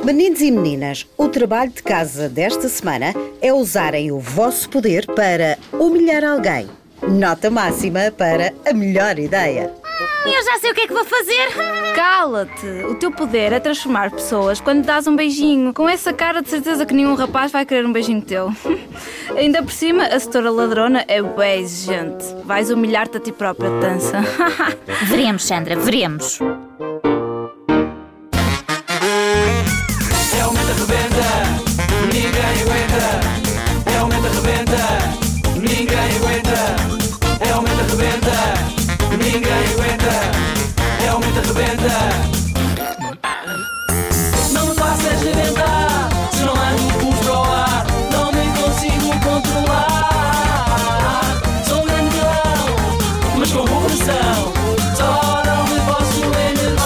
Meninos e meninas, o trabalho de casa desta semana é usarem o vosso poder para humilhar alguém. Nota máxima para a melhor ideia. Eu já sei o que é que vou fazer. Cala-te! O teu poder é transformar pessoas quando dás um beijinho. Com essa cara, de certeza que nenhum rapaz vai querer um beijinho teu. Ainda por cima, a setora ladrona é bem exigente. Vais humilhar-te a ti própria, dança. Veremos, Sandra, veremos. Não me faças rebentar, se não há luz para o ar, não me consigo controlar. Sou um grande vilão, mas com coração, só não me posso enervar.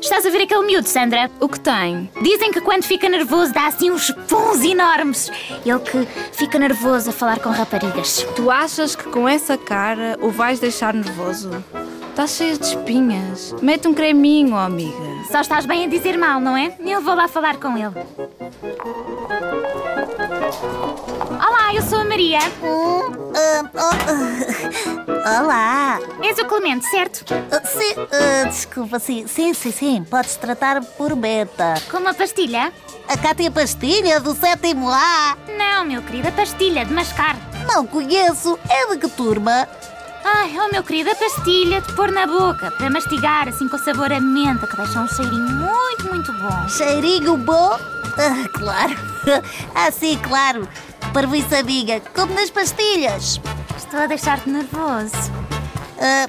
Estás a ver aquele miúdo, Sandra? O que tem? Dizem que quando fica nervoso dá assim uns puns enormes. Ele que fica nervoso a falar com raparigas. Tu achas que com essa cara o vais deixar nervoso? Estás cheia de espinhas. Mete um creminho, oh amiga. Só estás bem a dizer mal, não é? Eu vou lá falar com ele. Olá, eu sou a Maria. Olá! És o Clemente, certo? Ah, Sim, ah, desculpa, sim, sim, sim, sim. Podes tratar por Beta. Com uma pastilha? A Cátia Pastilha do sétimo A. Não, meu querido, a pastilha de mascar. Não conheço. É de que turma? Ai, oh meu querido, a pastilha de pôr na boca para mastigar assim com sabor a menta que deixa um cheirinho muito, muito bom. Cheirinho bom? Ah, claro. Ah, sim, claro. Parvoíça amiga, como nas pastilhas. Estou a deixar-te nervoso. Ah,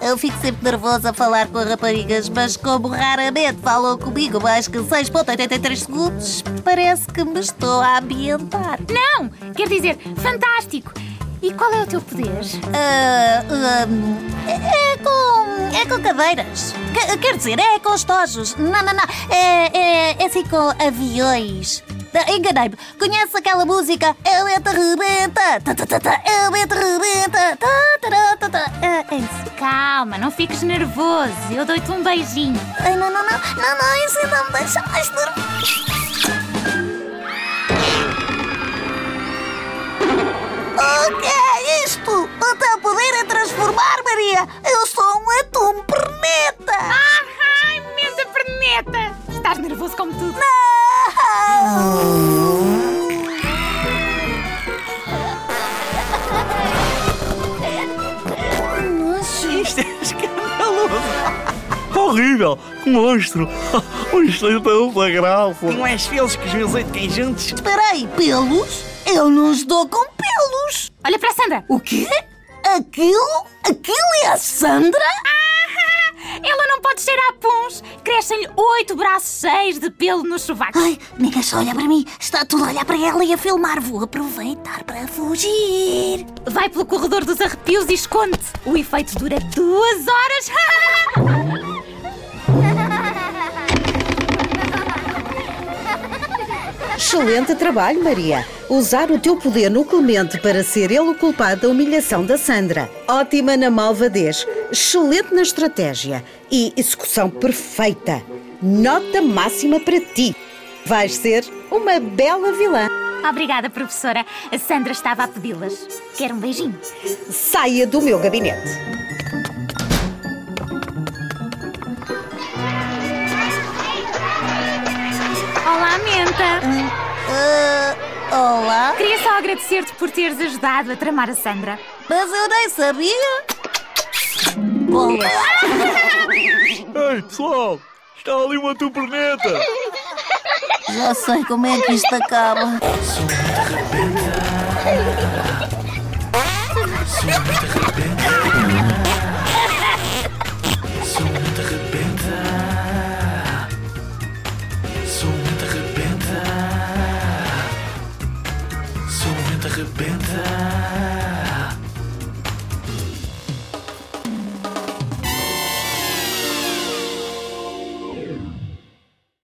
eu fico sempre nervosa a falar com raparigas, mas como raramente falam comigo mais que 6.83 segundos, parece que me estou a ambientar. Não! Quer dizer, fantástico! E qual é o teu poder? Ah, é, é com. é com cadeiras. Que- quer dizer, é com estojos. Não, não, não. É, é, é assim com aviões. Ah, Enganei-me. Conhece aquela música? Eu te rebenta. Tá, tá, tá, tá. Eu te rebenta. Tá, tá, tá, tá. É, é isso. Calma, não fiques nervoso. Eu dou-te um beijinho. Ai, não, não, não. Não, não. Isso não me deixa mais nervoso. O que é isto? O teu poder é transformar, Maria. Eu sou um atum perneta. Ai, menta perneta! Estás nervoso como tudo. Isto é escandaloso! Horrível! Que monstro! Isto é tanta graça! Tem mais pelos que os meus oito queijuntos. Espera aí, pelos? Eu não estou com pelos. Olha para a Sandra. O quê? Aquilo? Aquilo é a Sandra? Ela não pode cheirar puns. Crescem-lhe oito braços cheios de pelo nos sovacos. Ai, ninguém só olha para mim. Está tudo a olhar para ela e a filmar. Vou aproveitar para fugir. Vai pelo corredor dos arrepios e esconde-te. O efeito dura duas horas. Excelente trabalho, Maria. Usar o teu poder no Clemente para ser ele o culpado da humilhação da Sandra. Ótima na malvadez, excelente na estratégia e execução perfeita. Nota máxima para ti. Vais ser uma bela vilã. Obrigada, professora. A Sandra estava a pedi-las. Quer um beijinho? Saia do meu gabinete. Olá, Menta. Ah, olá? Queria só agradecer-te por teres ajudado a tramar a Sandra. Mas eu nem sabia. Bolas. Ei, pessoal! Está ali uma tuperneta! Já sei como é que isto acaba. Sou time.